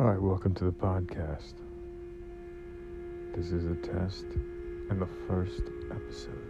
All right, welcome to the podcast. This is a test and the first episode.